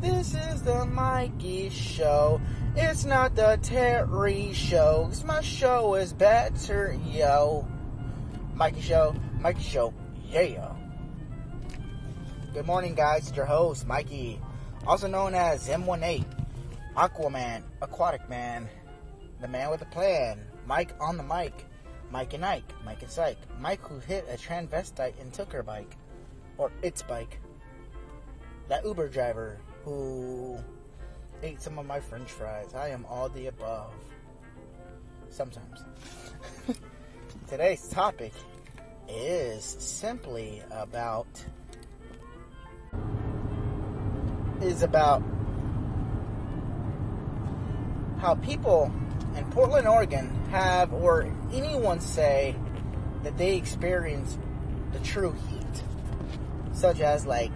This is the Mikey Show. It's not the Terry Show. 'cause my show is better, yo. Mikey Show, Mikey Show, yeah. Good morning, guys. It's your host, Mikey, also known as M18, Aquaman, Aquatic Man, the man with a plan, Mike on the mic, Mike and Ike, Mike and Psych, Mike who hit a transvestite and took her bike, or its bike, that Uber driver who ate some of my french fries. I am all the above. Sometimes. Today's topic is simply about is about how people in Portland, Oregon have or anyone say that they experience the true heat. Such as like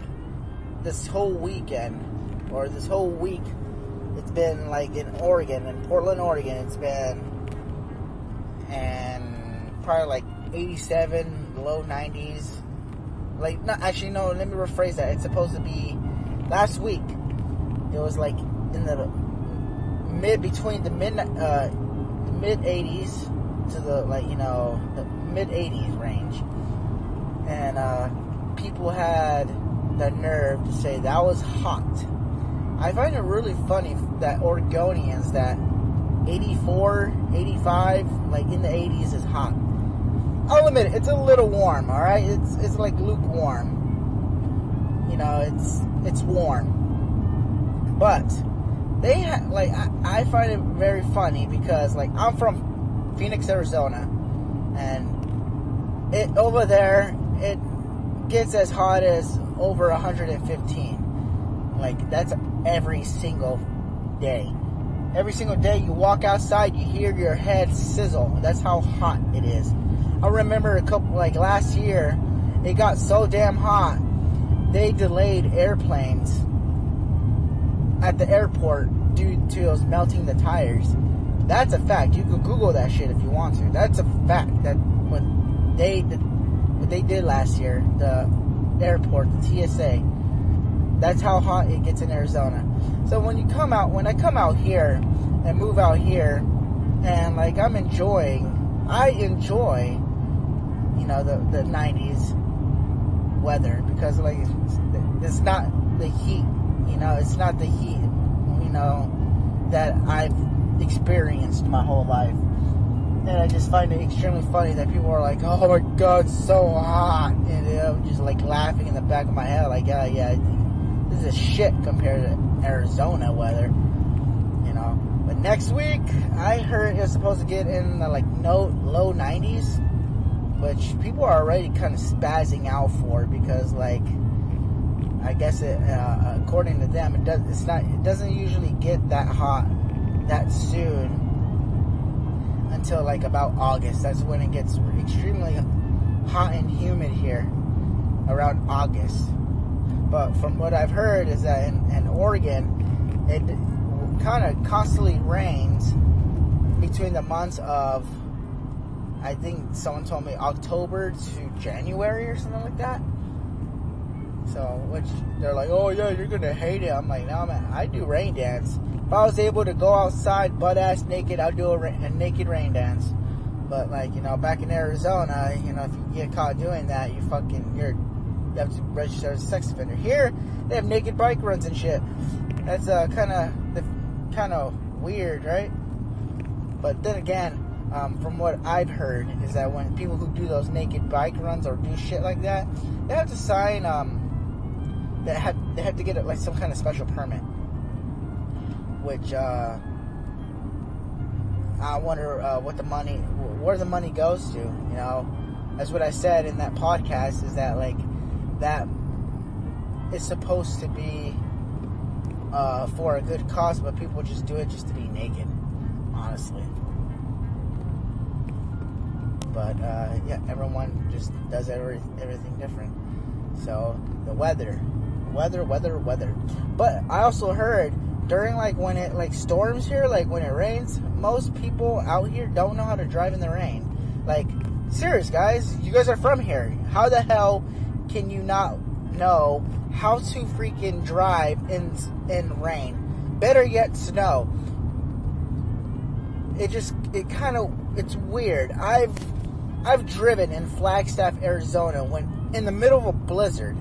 this whole weekend or this whole week it's been like in Oregon, in Portland, Oregon, it's been and probably like 87, low 90s. Like, not actually, no. Let me rephrase that. It's supposed to be last week. It was like in the mid between the mid uh, mid 80s to the like you know mid 80s range, and uh, people had the nerve to say that was hot. I find it really funny that Oregonians that 84, 85, like in the 80s is hot. I'll admit it, it's a little warm, all right? It's it's like lukewarm. You know, it's it's warm. But they ha- like I, I find it very funny because like I'm from Phoenix, Arizona, and it over there it gets as hot as over 115. Like that's every single day. Every single day you walk outside, you hear your head sizzle. That's how hot it is. I remember a couple, like last year, it got so damn hot, they delayed airplanes at the airport due to those melting the tires. That's a fact. You can Google that shit if you want to. That's a fact that when they what they did last year, the airport, the TSA, that's how hot it gets in Arizona. So when you come out, when I come out here and move out here, and like I'm enjoying, I enjoy, you know, the the 90s weather because like it's, not the heat, you know, it's not the heat, you know, that I've experienced my whole life. And I just find it extremely funny that people are like, "Oh my God, it's so hot," and know, just like laughing in the back of my head, like, "Yeah, yeah, this is shit compared to Arizona weather," you know. But next week, I heard it's supposed to get in the like no low 90s, which people are already kind of spazzing out for because like I guess it, uh, according to them, it does. It's not. It doesn't usually get that hot that soon until like about August. That's when it gets extremely hot and humid here around August. But from what I've heard is that in, in Oregon, it kind of constantly rains between the months of I think someone told me October to January or something like that. So, which they're like, oh yeah, you're gonna hate it. I'm like, no man, I do rain dance. If I was able to go outside butt ass naked, I'd do a, ra- a naked rain dance. But like, you know, back in Arizona, you know, if you get caught doing that, you fucking, you're, you have to register as a sex offender. Here, they have naked bike runs and shit. That's uh, kind of, kind of weird, right? But then again, um, from what I've heard, is that when people who do those naked bike runs or do shit like that, they have to sign. Um, they have they have to get like some kind of special permit, which uh, I wonder uh, what the money, where the money goes to. You know, that's what I said in that podcast. Is that like that is supposed to be uh, for a good cause, but people just do it just to be naked. Honestly. But uh, yeah, everyone just does every, everything different. So the weather, weather, weather, weather. But I also heard during like when it like storms here, like when it rains, most people out here don't know how to drive in the rain. Like serious guys, you guys are from here. How the hell can you not know how to freaking drive in in rain. Better yet, snow. It just it kind of it's weird. I've I've driven in Flagstaff, Arizona when in the middle of a blizzard,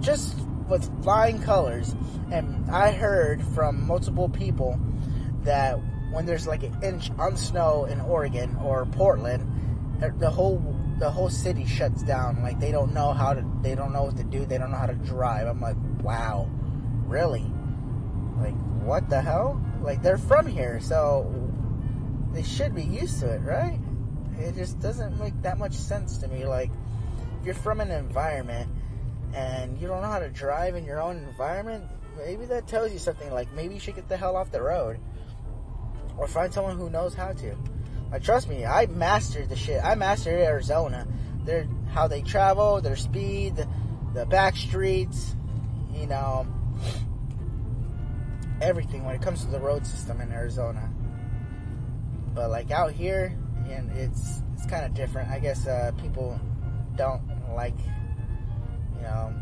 just with flying colors, and I heard from multiple people that when there's like an inch on snow in Oregon or Portland, the whole the whole city shuts down. Like they don't know how to, they don't know what to do. They don't know how to drive. I'm like, wow, really? Like what the hell? Like they're from here, so they should be used to it, right? It just doesn't make that much sense to me. Like if you're from an environment and you don't know how to drive in your own environment, maybe that tells you something. Like maybe you should get the hell off the road or find someone who knows how to. Like, trust me, I mastered the shit. I mastered Arizona. Their how they travel, their speed, the, the back streets, you know, everything when it comes to the road system in Arizona. But like out here, and it's it's kind of different. I guess uh, people don't like, you know,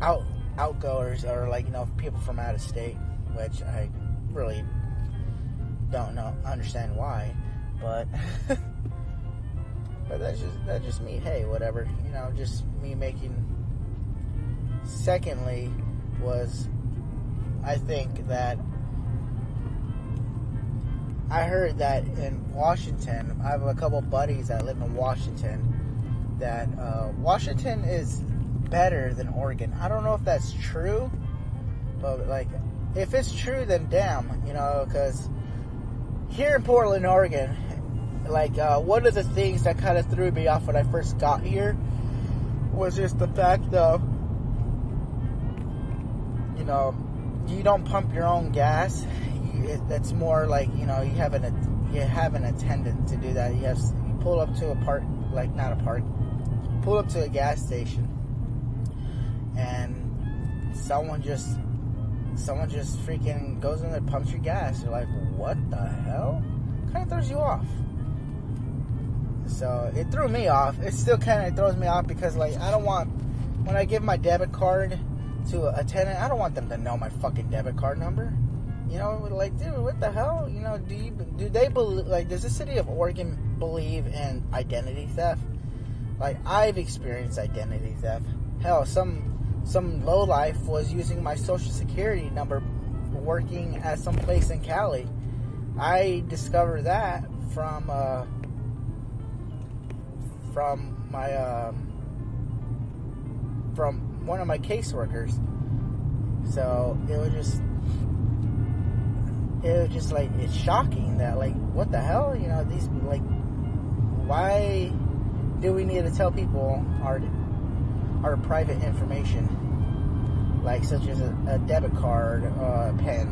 out outgoers or like you know people from out of state, which I really don't know understand why, but but that's just that's just me. Hey, whatever, you know, just me making. Secondly, was I think that I heard that in Washington, I have a couple buddies that live in Washington. That uh, Washington is better than Oregon. I don't know if that's true, but like, if it's true, then damn, you know, because here in Portland, Oregon, like uh, one of the things that kind of threw me off when I first got here was just the fact of, you know, you don't pump your own gas. It, it's more like you know you have an you have an attendant to do that. You have you pull up to a park, like not a park, pull up to a gas station, and someone just someone just freaking goes in there, pumps your gas. You're like, what the hell? Kind of throws you off. So it threw me off. It still kind of throws me off because like I don't want when I give my debit card to a tenant, I don't want them to know my fucking debit card number. You know, like, dude, what the hell? You know, do you do they believe like does the city of Oregon believe in identity theft? Like I've experienced identity theft. Hell, some some lowlife was using my social security number working at some place in Cali. I discovered that from uh, from my um, from one of my caseworkers. So it was just it was just like it's shocking that like what the hell you know these like why do we need to tell people our our private information, like such as a, a debit card, uh, pen.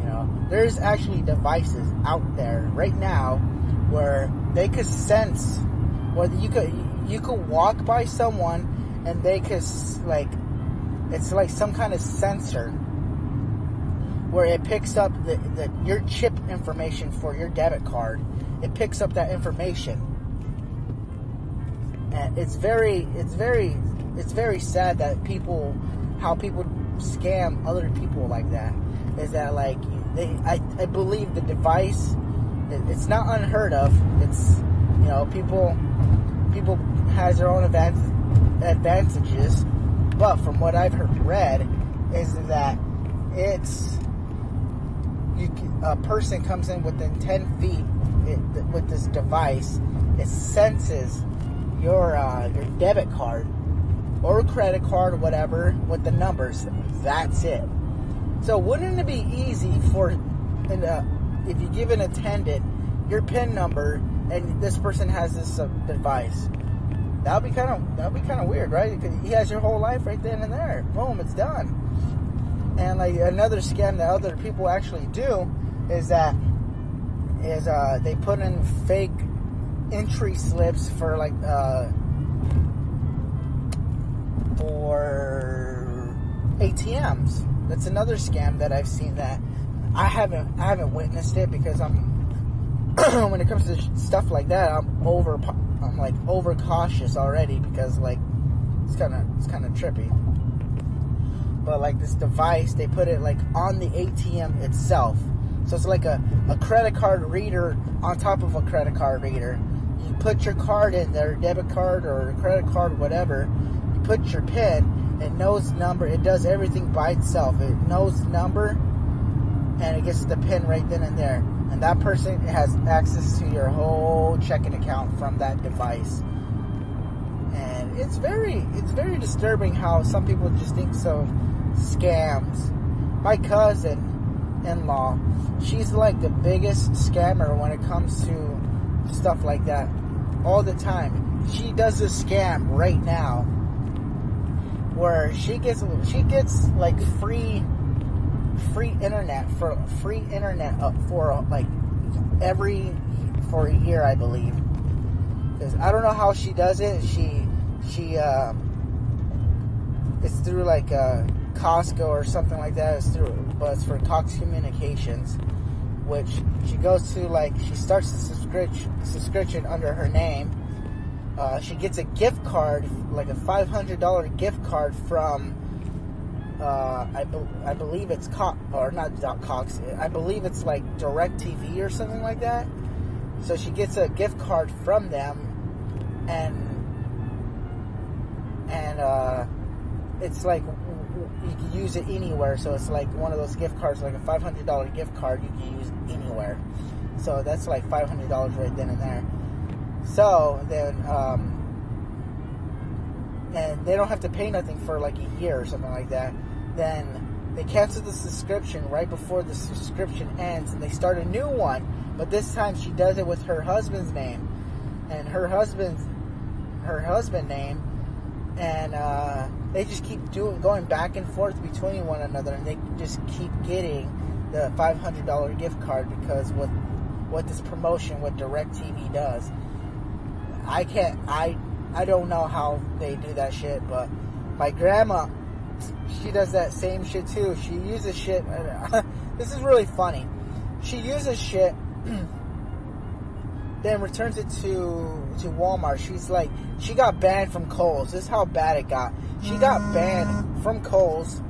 You know, there's actually devices out there right now where they could sense whether you could you could walk by someone and they could like it's like some kind of sensor where it picks up the, the your chip information for your debit card. It picks up that information and it's very it's very it's very sad that people how people scam other people like that is that like they I, I believe the device it's not unheard of. It's you know people people has their own advantage, advantages but from what I've heard, read is that it's you, a person comes in within 10 feet it, with this device it senses your uh, your debit card or a credit card or whatever with the numbers. That's it. So wouldn't it be easy for uh, if you give an attendant your PIN number and this person has this uh, device? That would be kind of that would be kind of weird, right? He has your whole life right then and there. Boom, it's done. And like another scam that other people actually do is that is uh, they put in fake entry slips for like uh, for ATMs. That's another scam that I've seen that I haven't I haven't witnessed it because I'm when it comes to stuff like that I'm over I'm like over cautious already because like it's kind of it's kind of trippy. But like this device, they put it like on the ATM itself, so it's like a, a credit card reader on top of a credit card reader. You put your card in there, debit card or credit card, whatever. Put your PIN. It knows number. It does everything by itself. It knows number, and it gets the PIN right then and there. And that person has access to your whole checking account from that device and it's very it's very disturbing how some people just think so scams. My cousin in law, she's like the biggest scammer when it comes to stuff like that. All the time. She does a scam right now where she gets she gets like free free internet for free internet for like every for a year I believe. Cuz I don't know how she does it. She she uh, it's through like uh, Costco or something like that. It's through, but it's for Cox Communications, which she goes to like she starts the subscription subscription under her name. Uh, she gets a gift card, like a five hundred dollar gift card from. Uh, I, be- I believe it's Cox or not Cox. I believe it's like DirecTV or something like that. So she gets a gift card from them, and and uh, it's like you can use it anywhere. So it's like one of those gift cards, like a five hundred dollar gift card, you can use anywhere. So that's like five hundred dollars right then and there. So then, um, and they don't have to pay nothing for like a year or something like that. Then they cancel the subscription right before the subscription ends, and they start a new one. But this time she does it with her husband's name, and her husband's her husband name and uh, they just keep doing going back and forth between one another, and they just keep getting the five hundred dollar gift card because what what this promotion what DirecTV does. I can't I I don't know how they do that shit, but my grandma she does that same shit too. She uses shit. this is really funny. She uses shit then returns it to to Walmart. She's like, she got banned from Kohl's. This is how bad it got. She got banned from Kohl's,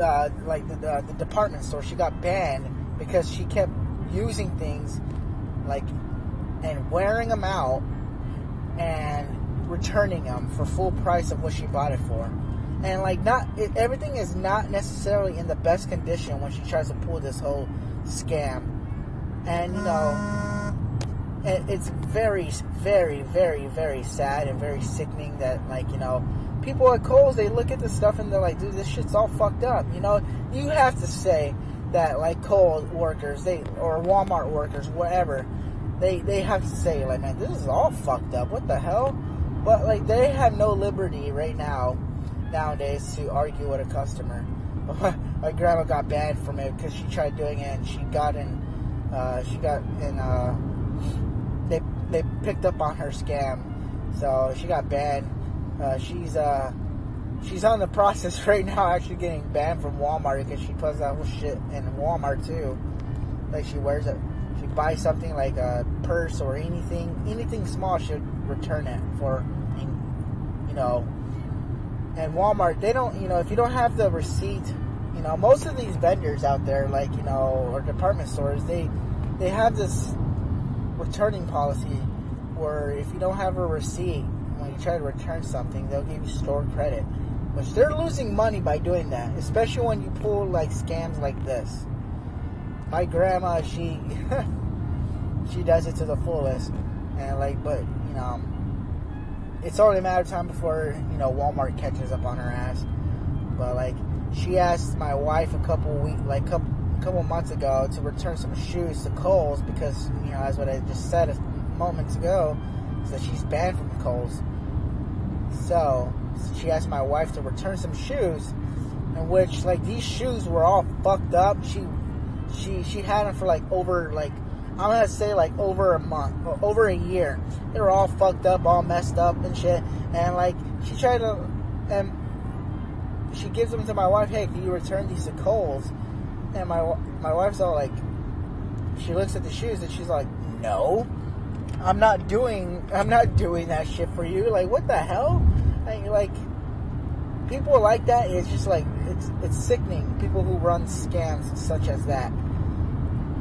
uh, like the, the, the department store. She got banned because she kept using things like and wearing them out and returning them for full price of what she bought it for. And like not it, everything is not necessarily in the best condition when she tries to pull this whole scam and, you know, it, it's very, very, very, very sad and very sickening that, like, you know, people at Kohl's, they look at the stuff and they're like, dude, this shit's all fucked up. You know, you have to say that, like, Kohl's workers, they, or Walmart workers, whatever, they, they have to say, like, man, this is all fucked up. What the hell? But, like, they have no liberty right now, nowadays, to argue with a customer. My grandma got banned from it because she tried doing it and she got in uh, she got in. Uh, they they picked up on her scam, so she got banned. Uh, she's uh, she's on the process right now, actually getting banned from Walmart because she puts that whole shit in Walmart too. Like she wears it, buys something like a purse or anything, anything small, she'll return it for, you know. And Walmart, they don't, you know, if you don't have the receipt you know, most of these vendors out there, like you know, or department stores, they they have this returning policy where if you don't have a receipt when you try to return something, they'll give you store credit, which they're losing money by doing that, especially when you pull like scams like this. My grandma, she she does it to the fullest, and like, but you know, it's only a matter of time before you know Walmart catches up on her ass. But like, she asked my wife a couple week, like couple couple months ago, to return some shoes to Kohl's because you know, as what I just said a moments ago, So she's banned from Kohl's. So she asked my wife to return some shoes, in which like these shoes were all fucked up. She she she had them for like over like I'm gonna say like over a month, over a year. They were all fucked up, all messed up and shit. And like she tried to, and she gives them to my wife. Hey, can you return these to Kohl's? And my my wife's all like, she looks at the shoes and she's like, no. I'm not doing I'm not doing that shit for you. Like what the hell? Like, like people like that is just like it's it's sickening. People who run scams such as that.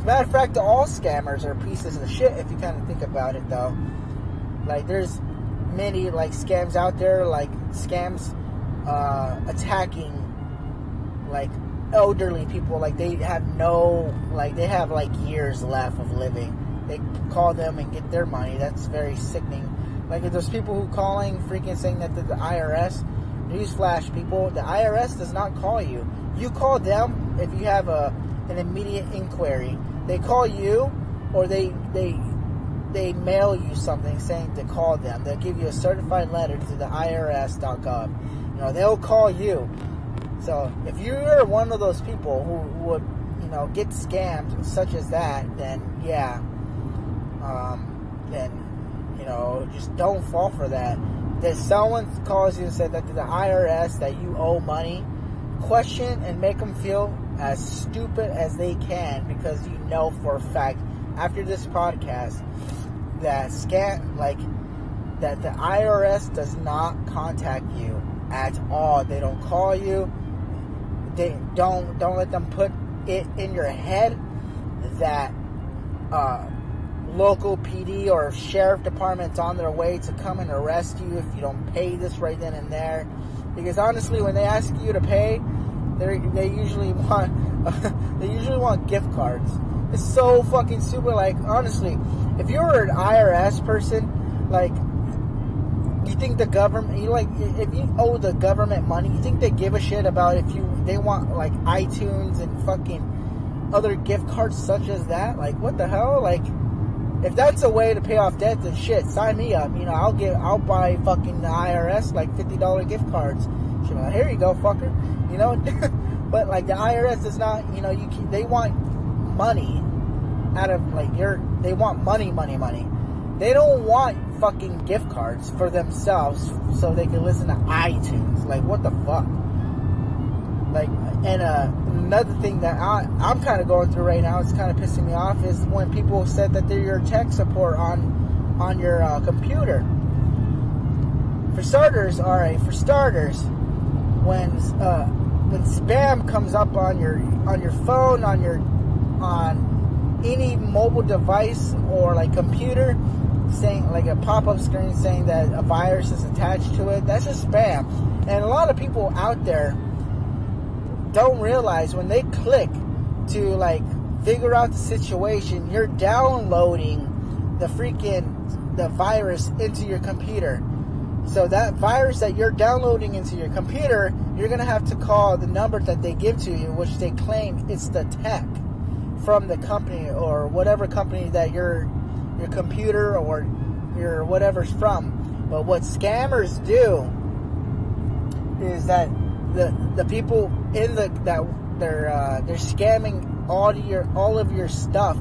Matter of fact, all scammers are pieces of shit if you kind of think about it, though. Like there's many like scams out there, like scams uh, attacking like elderly people. Like they have no, like they have like years left of living. They call them and get their money. That's very sickening. Like there's people who calling, freaking saying that the, the IRS. Newsflash, people, the IRS does not call you. You call them if you have a an immediate inquiry. They call you, or they they they mail you something saying to call them. They'll give you a certified letter to the IRS.gov. You know, they'll call you. So if you're one of those people who would, you know, get scammed such as that, then yeah, um, then you know, just don't fall for that. That someone calls you and said that to the IRS that you owe money, question and make them feel as stupid as they can because you know for a fact after this podcast that scam like that the IRS does not contact you at all. They don't call you. They don't don't let them put it in your head that uh, local PD or sheriff department's on their way to come and arrest you if you don't pay this right then and there. Because honestly, when they ask you to pay, they usually want they usually want gift cards. It's so fucking super. Like honestly, if you're an IRS person, like you think the government, you like if you owe the government money, you think they give a shit about if you they want like iTunes and fucking other gift cards such as that? Like what the hell? Like if that's a way to pay off debt, then shit, sign me up. You know, I'll get, I'll buy fucking the IRS like fifty dollar gift cards. Like, here you go, fucker. You know, but like the IRS is not, you know, you can, they want money out of like your, they want money, money, money. They don't want fucking gift cards for themselves so they can listen to iTunes. Like what the fuck? Like, and uh, another thing that I, I'm kind of going through right now, it's kind of pissing me off, is when people said that they're your tech support on on your uh, computer. For starters, all right. For starters, when uh, when spam comes up on your on your phone, on your on any mobile device or like computer, saying like a pop-up screen saying that a virus is attached to it, that's just spam. And a lot of people out there don't realize when they click to like figure out the situation, you're downloading the freaking the virus into your computer. So that virus that you're downloading into your computer, you're gonna have to call the number that they give to you, which they claim it's the tech from the company or whatever company that your your computer or your whatever's from. But what scammers do is that the the people in the that they're uh, they're scamming all your all of your stuff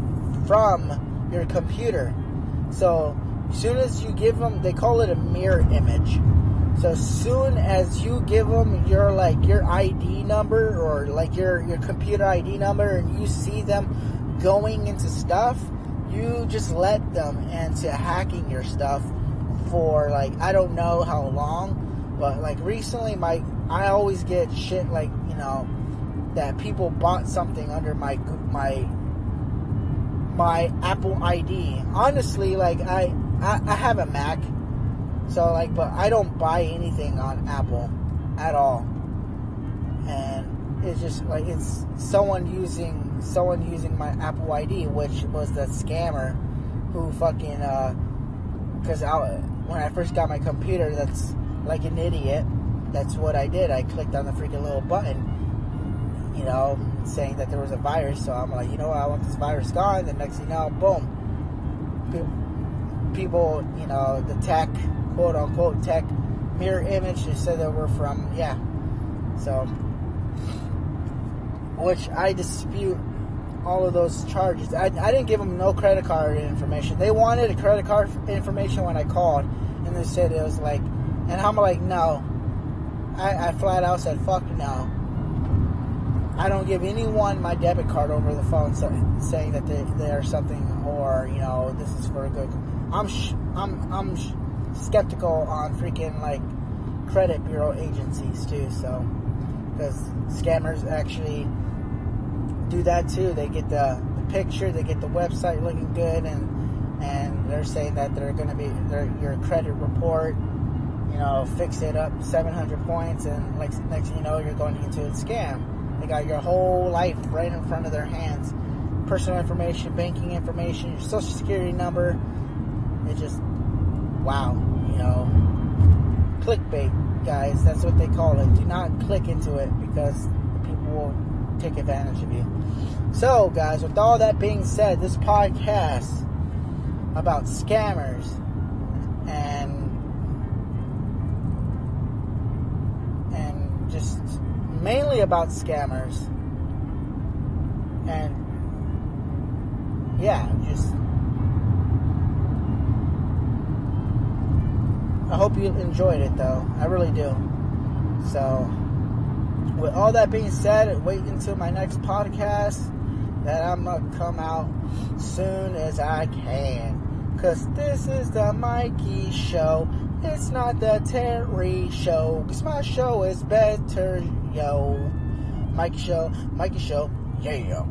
from your computer. So soon as you give them, they call it a mirror image. So soon as you give them your like your ID number or like your your computer ID number, and you see them going into stuff, you just let them into hacking your stuff for like I don't know how long, but like recently my I always get shit like you know that people bought something under my my my Apple ID. Honestly, like I, I I have a Mac, so like, but I don't buy anything on Apple at all, and it's just like it's someone using someone using my Apple ID, which was the scammer who fucking uh, because I when I first got my computer, that's like an idiot that's what I did. I clicked on the freaking little button, you know, saying that there was a virus. So I'm like, you know what, I want this virus gone. The next thing you know, boom. People, you know, the tech, quote unquote tech mirror image, they said that we're from, yeah. So, which I dispute all of those charges. I, I didn't give them no credit card information. They wanted a credit card information when I called, and they said it was like, and I'm like, no, I, I flat out said, fuck no. I don't give anyone my debit card over the phone saying that they, they are something or, you know, this is for a good. I'm sh- I'm I'm sh- skeptical on freaking like credit bureau agencies too. So because scammers actually do that too. They get the, the picture, they get the website looking good, and and they're saying that they're going to be your credit report, you know, fix it up 700 points, and like next thing you know, you're going into a scam. They got your whole life right in front of their hands, personal information, banking information, your social security number. It just wow, you know, clickbait, guys. That's what they call it. Do not click into it because people will take advantage of you. So, guys, with all that being said, this podcast about scammers and and just mainly about scammers and yeah, just I hope you enjoyed it though. I really do. So, with all that being said, wait until my next podcast that I'm gonna come out soon as I can. Cause this is the Mikey show. It's not the Terry show. Cause my show is better, yo. Mikey show, Mikey show, yeah.